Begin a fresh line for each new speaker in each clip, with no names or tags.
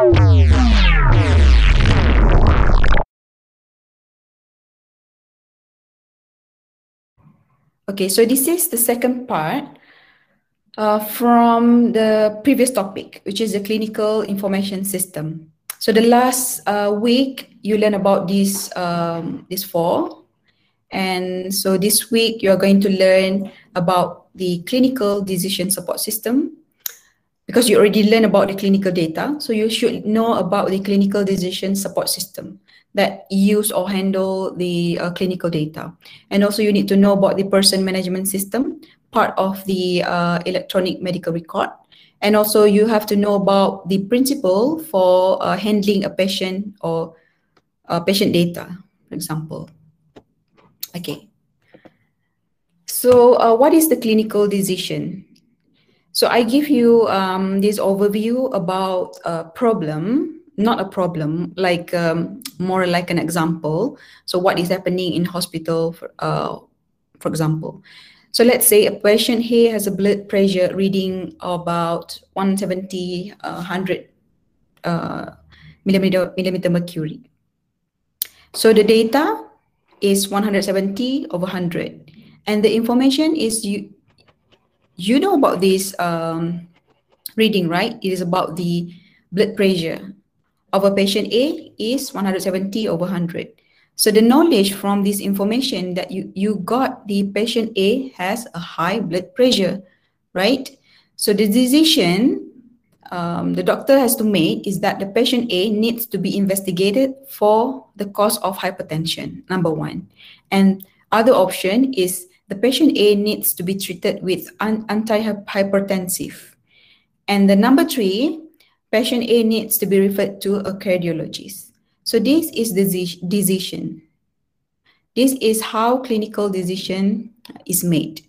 Okay, so this is the second part uh, from the previous topic, which is the clinical information system. So the last uh, week you learn about this um, this four, and so this week you are going to learn about the clinical decision support system, because you already learned about the clinical data, so you should know about the clinical decision support system that use or handle the uh, clinical data. And also you need to know about the person management system, part of the uh, electronic medical record. And also you have to know about the principle for uh, handling a patient or uh, patient data, for example. Okay. So uh, what is the clinical decision? So I give you um, this overview about a problem, not a problem, like um, more like an example. So what is happening in hospital, for, uh, for example. So let's say a patient here has a blood pressure reading about 170, uh, 100 uh, millimeter, millimeter mercury. So the data is 170 over 100. And the information is you, you know about this um, reading, right? It is about the blood pressure of a patient A is 170 over 100. So the knowledge from this information that you, you got the patient A has a high blood pressure, right? So the decision um, the doctor has to make is that the patient A needs to be investigated for the cause of hypertension, number one. And other option is the patient A needs to be treated with antihypertensive. And the number three, patient A needs to be referred to a cardiologist. So this is the decision. This is how clinical decision is made.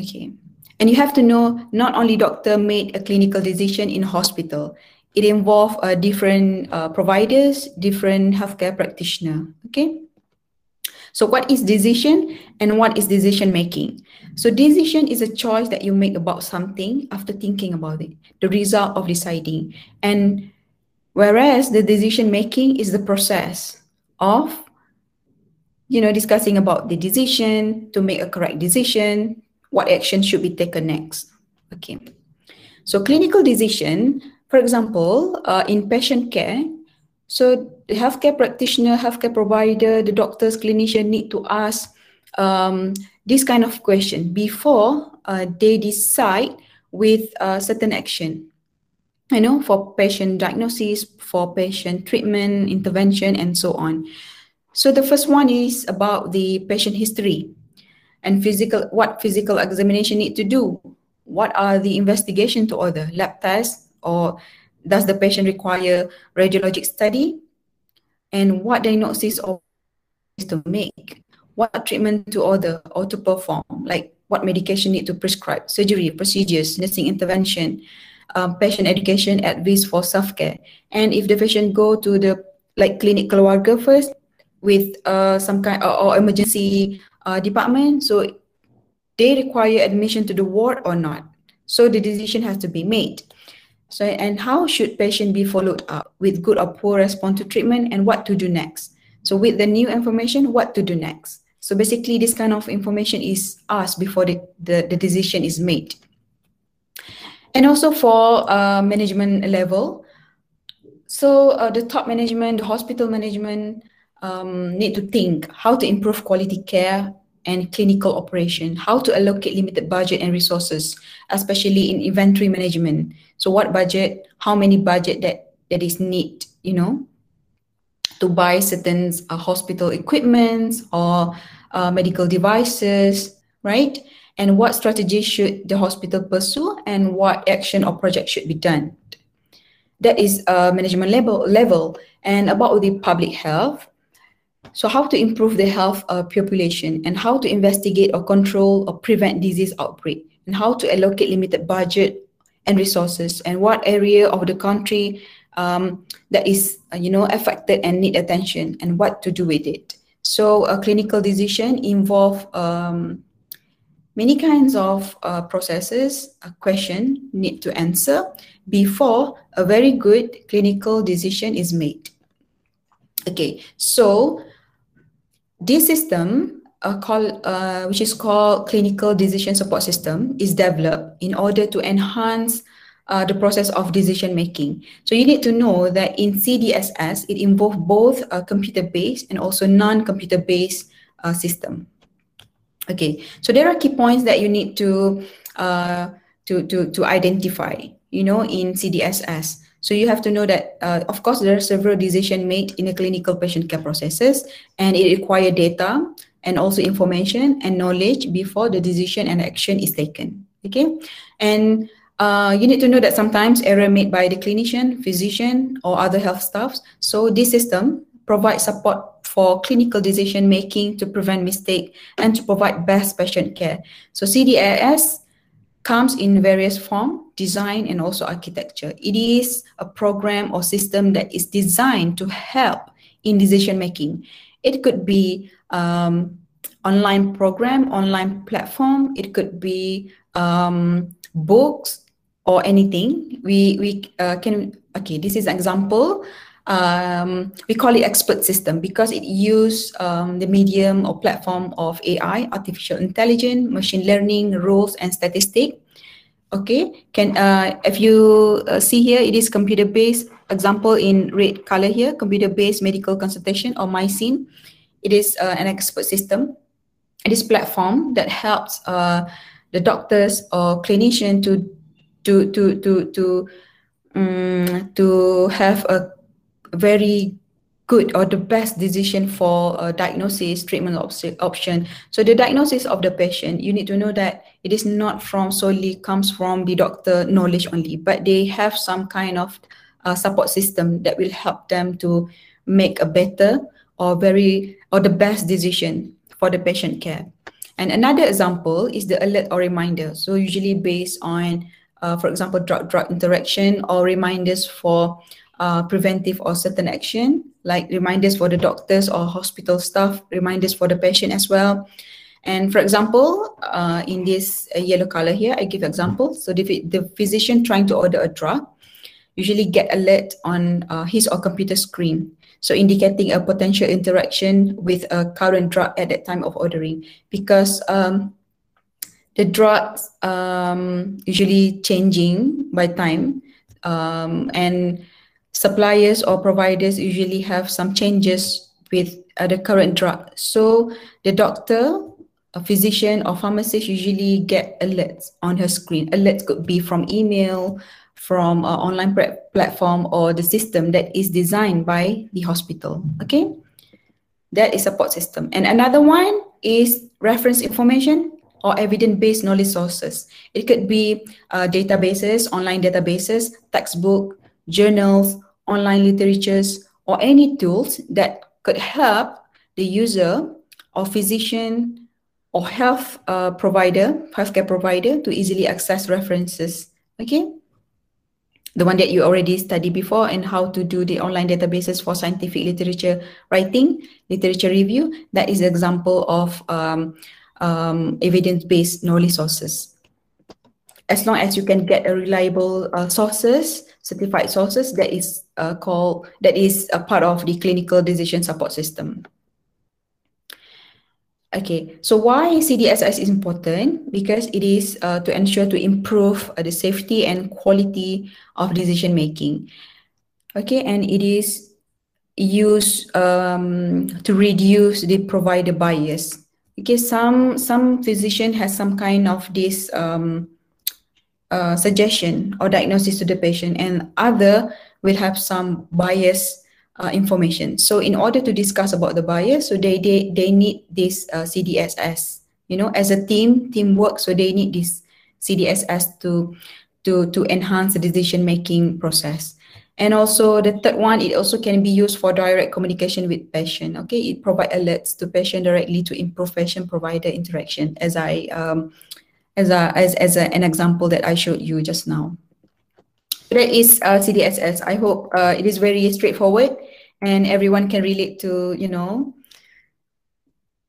Okay. And you have to know not only doctor made a clinical decision in hospital, it involve uh, different uh, providers, different healthcare practitioner. Okay. So what is decision and what is decision making? So decision is a choice that you make about something after thinking about it, the result of deciding. And whereas the decision making is the process of you know discussing about the decision to make a correct decision, what action should be taken next. Okay. So clinical decision, for example, uh, in patient care, so the healthcare practitioner, healthcare provider, the doctors, clinician need to ask um, this kind of question before uh, they decide with a certain action. You know, for patient diagnosis, for patient treatment, intervention, and so on. So the first one is about the patient history and physical, what physical examination need to do. What are the investigation to order, lab tests, or does the patient require radiologic study? And what diagnosis or is to make? What treatment to order or to perform? Like what medication need to prescribe, surgery, procedures, nursing intervention, um, patient education, advice for self-care. And if the patient go to the like clinic keluarga first with uh, some kind or, or emergency uh, department, so they require admission to the ward or not. So the decision has to be made. So, and how should patient be followed up with good or poor response to treatment and what to do next? So with the new information, what to do next? So basically this kind of information is asked before the, the, the decision is made. And also for uh, management level, so uh, the top management, the hospital management um, need to think how to improve quality care and clinical operation, how to allocate limited budget and resources, especially in inventory management. So what budget, how many budget that, that is need, you know, to buy certain uh, hospital equipments or uh, medical devices, right? And what strategy should the hospital pursue and what action or project should be done. That is uh, management level, level. And about the public health, so how to improve the health of population and how to investigate or control or prevent disease outbreak and how to allocate limited budget and resources and what area of the country um, that is uh, you know affected and need attention and what to do with it. So a clinical decision involve um, many kinds of uh, processes, a question need to answer before a very good clinical decision is made. Okay, so this system uh, uh, which is called clinical decision support system is developed in order to enhance uh, the process of decision making. So you need to know that in CDSS, it involves both a computer-based and also non-computer-based uh, system. Okay, so there are key points that you need to uh, to to to identify. You know, in CDSS. So you have to know that, uh, of course, there are several decisions made in the clinical patient care processes, and it requires data and also information and knowledge before the decision and action is taken. Okay, and uh, you need to know that sometimes error made by the clinician, physician, or other health staffs. So this system provides support for clinical decision making to prevent mistake and to provide best patient care. So CDSS comes in various form, design, and also architecture. It is a program or system that is designed to help in decision making. It could be um, online program, online platform. It could be um, books, or anything, we, we uh, can, okay, this is example. Um, we call it expert system because it use um, the medium or platform of AI, artificial intelligence, machine learning, rules, and statistic. Okay, can uh, if you uh, see here, it is computer-based. Example in red color here, computer-based medical consultation or MYCIN. It is uh, an expert system. It is platform that helps uh, the doctors or clinician to to to to to um, to have a very good or the best decision for a diagnosis treatment op option. So the diagnosis of the patient you need to know that it is not from solely comes from the doctor knowledge only but they have some kind of uh, support system that will help them to make a better or very or the best decision for the patient care. And another example is the alert or reminder. So usually based on uh, for example, drug-drug interaction or reminders for uh, preventive or certain action, like reminders for the doctors or hospital staff, reminders for the patient as well. And for example, uh, in this uh, yellow color here, I give example. So the, the physician trying to order a drug usually get alert on uh, his or computer screen. So indicating a potential interaction with a current drug at that time of ordering. Because um, the drugs um, usually changing by time um, and suppliers or providers usually have some changes with uh, the current drug. So the doctor, a physician or pharmacist usually get alerts on her screen. Alerts could be from email, from an online platform or the system that is designed by the hospital. Okay, that is a support system. And another one is reference information or evidence-based knowledge sources. It could be uh, databases, online databases, textbook, journals, online literatures, or any tools that could help the user or physician or health uh, provider, healthcare provider to easily access references. Okay? The one that you already studied before and how to do the online databases for scientific literature writing, literature review. That is example of um, um, evidence-based knowledge sources. As long as you can get a reliable uh, sources, certified sources, that is uh, called that is a part of the clinical decision support system. Okay, so why CDSS is important? Because it is uh, to ensure to improve uh, the safety and quality of decision making. Okay, and it is used um, to reduce the provider bias because some some physician has some kind of this um, uh, suggestion or diagnosis to the patient and other will have some bias uh, information so in order to discuss about the bias so they they, they need this uh, cdss you know as a team teamwork so they need this cdss to to to enhance the decision making process and also the third one, it also can be used for direct communication with patient. Okay, it provide alerts to patient directly to improve patient provider interaction, as I um, as a as as a, an example that I showed you just now. That is uh, CDSS. I hope uh, it is very straightforward and everyone can relate to you know.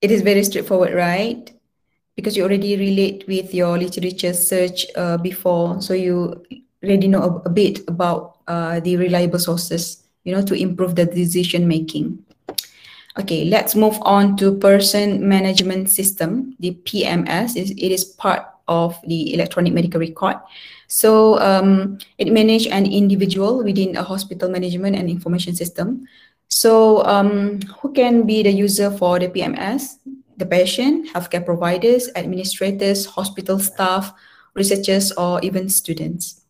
It is very straightforward, right? Because you already relate with your literature search uh, before, so you already know a, a bit about uh, the reliable sources, you know, to improve the decision making. Okay, let's move on to person management system, the PMS. It is part of the electronic medical record. So um, it manages an individual within a hospital management and information system. So um, who can be the user for the PMS? The patient, healthcare providers, administrators, hospital staff, researchers, or even students.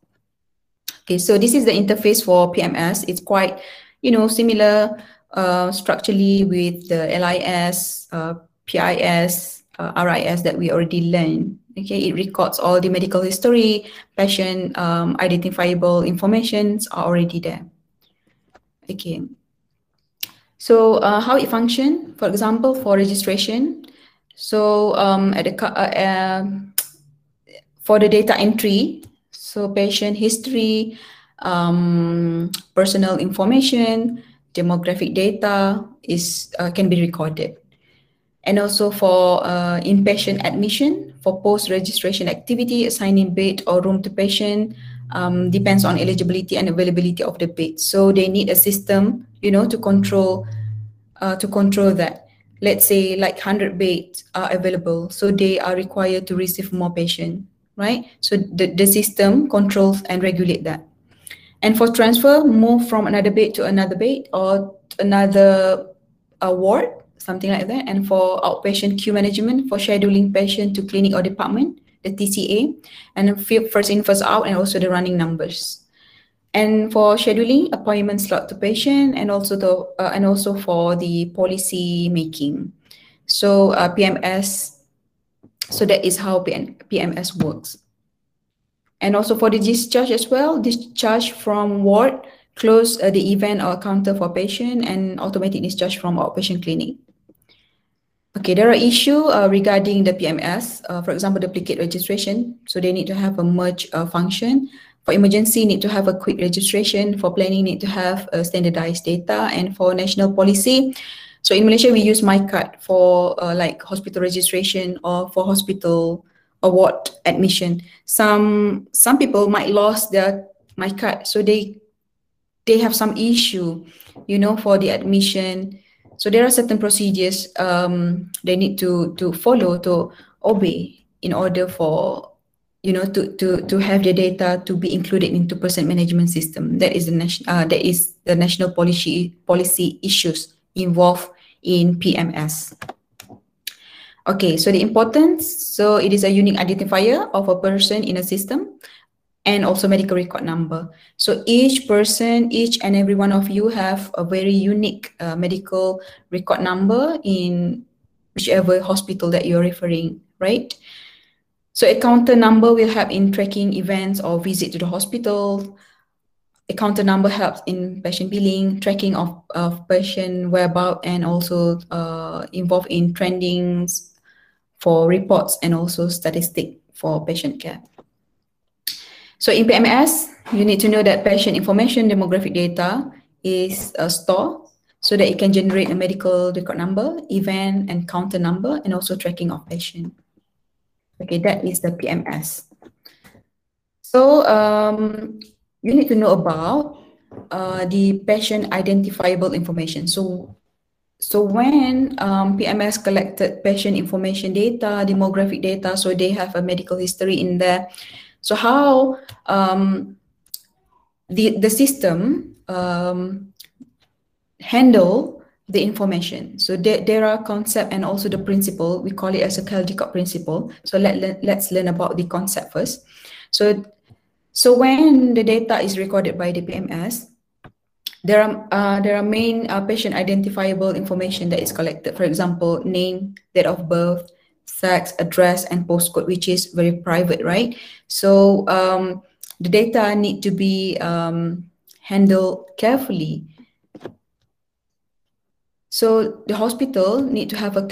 Okay, so this is the interface for PMS. It's quite, you know, similar uh, structurally with the LIS, uh, PIS, uh, RIS that we already learned. Okay, it records all the medical history, patient um, identifiable informations are already there. Okay. So uh, how it function, for example, for registration. So um, at the uh, uh, for the data entry, so patient history, um, personal information, demographic data is uh, can be recorded and also for uh, inpatient admission for post-registration activity, assigning bed or room to patient um, depends on eligibility and availability of the bed. So they need a system, you know, to control uh, to control that. Let's say like 100 beds are available, so they are required to receive more patient, right? So the, the system controls and regulate that. And for transfer, move from another bed to another bed or another uh, ward, something like that. And for outpatient queue management, for scheduling patient to clinic or department, the TCA, and first in, first out, and also the running numbers. And for scheduling, appointment slot to patient, and also the uh, and also for the policy making. So uh, PMS, so that is how PMS works. And also for the discharge as well, discharge from ward, close uh, the event or counter for patient, and automatic discharge from outpatient clinic. Okay, there are issues uh, regarding the PMS, uh, for example, duplicate registration. So they need to have a merge uh, function. For emergency, need to have a quick registration. For planning, need to have standardized data. And for national policy, so in Malaysia, we use MyKad for uh, like hospital registration or for hospital award admission. Some some people might lost their MyKad, so they they have some issue, you know, for the admission so there are certain procedures um, they need to to follow to obey in order for you know to to to have the data to be included into person management system. That is the national uh, that is the national policy policy issues involved in PMS. Okay, so the importance, so it is a unique identifier of a person in a system and also medical record number. So each person, each and every one of you have a very unique uh, medical record number in whichever hospital that you're referring, right? So a counter number will help in tracking events or visit to the hospital. A counter number helps in patient billing, tracking of, of patient whereabouts, and also uh, involved in trendings for reports and also statistic for patient care. So in PMS, you need to know that patient information demographic data is a store so that it can generate a medical record number, event and counter number, and also tracking of patient. Okay, that is the PMS. So um, you need to know about uh, the patient identifiable information. So, so when um, PMS collected patient information data, demographic data, so they have a medical history in there, so how um, the the system um, handle the information. So there, there are concept and also the principle. We call it as a Caldicott principle. So let, let let's learn about the concept first. So so when the data is recorded by the PMS, there are uh, there are main uh, patient identifiable information that is collected. For example, name, date of birth, sex, address, and postcode, which is very private, right? So um, the data need to be um, handled carefully. So the hospital need to have a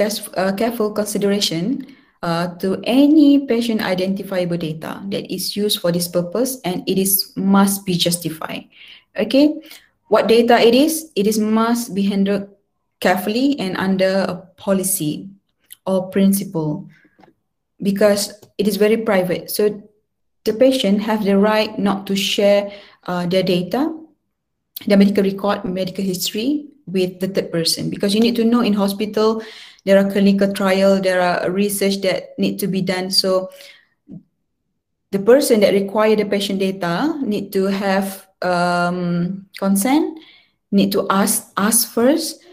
careful consideration uh, to any patient identifiable data that is used for this purpose and it is must be justified. Okay, what data it is? It is must be handled carefully and under a policy or principle because it is very private. So the patient have the right not to share uh, their data, their medical record, medical history with the third person because you need to know in hospital there are clinical trial, there are research that need to be done. So the person that require the patient data need to have um, consent, need to ask ask first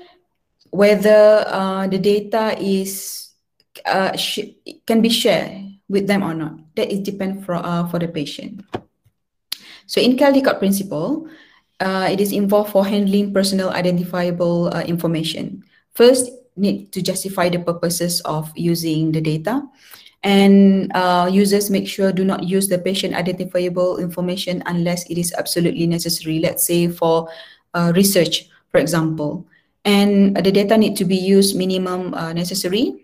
whether uh, the data is uh, can be shared with them or not. That is depend for uh, for the patient. So in Caldicott principle, uh, it is involved for handling personal identifiable uh, information. First, need to justify the purposes of using the data. And uh, users make sure do not use the patient identifiable information unless it is absolutely necessary. Let's say for uh, research, for example. And the data need to be used minimum uh, necessary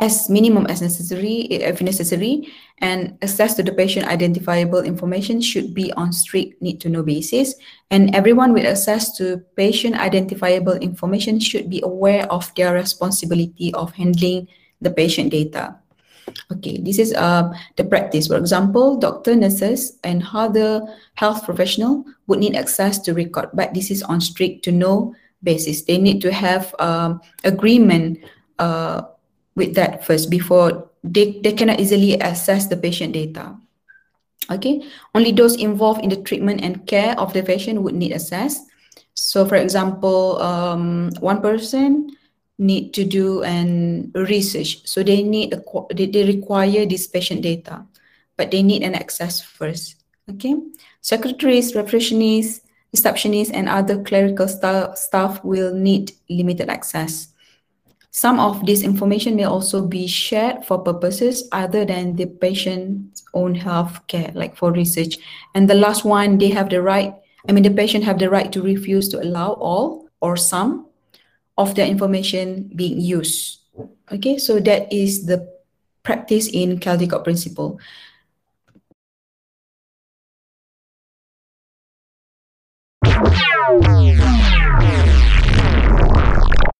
as minimum as necessary if necessary and access to the patient identifiable information should be on strict need to know basis. And everyone with access to patient identifiable information should be aware of their responsibility of handling the patient data. Okay this is uh, the practice. For example doctor nurses and other health professional would need access to record but this is on strict to know basis they need to have um, agreement uh, with that first before they, they cannot easily access the patient data. Okay, only those involved in the treatment and care of the patient would need access. So for example, um, one person need to do an research. So they need, a, they, they require this patient data, but they need an access first. Okay, secretaries, receptionists, receptionists, and other clerical staff, staff will need limited access. Some of this information may also be shared for purposes other than the patient's own health care, like for research. And the last one, they have the right, I mean, the patient have the right to refuse to allow all or some of their information being used. Okay, so that is the practice in Caldicott principle. Música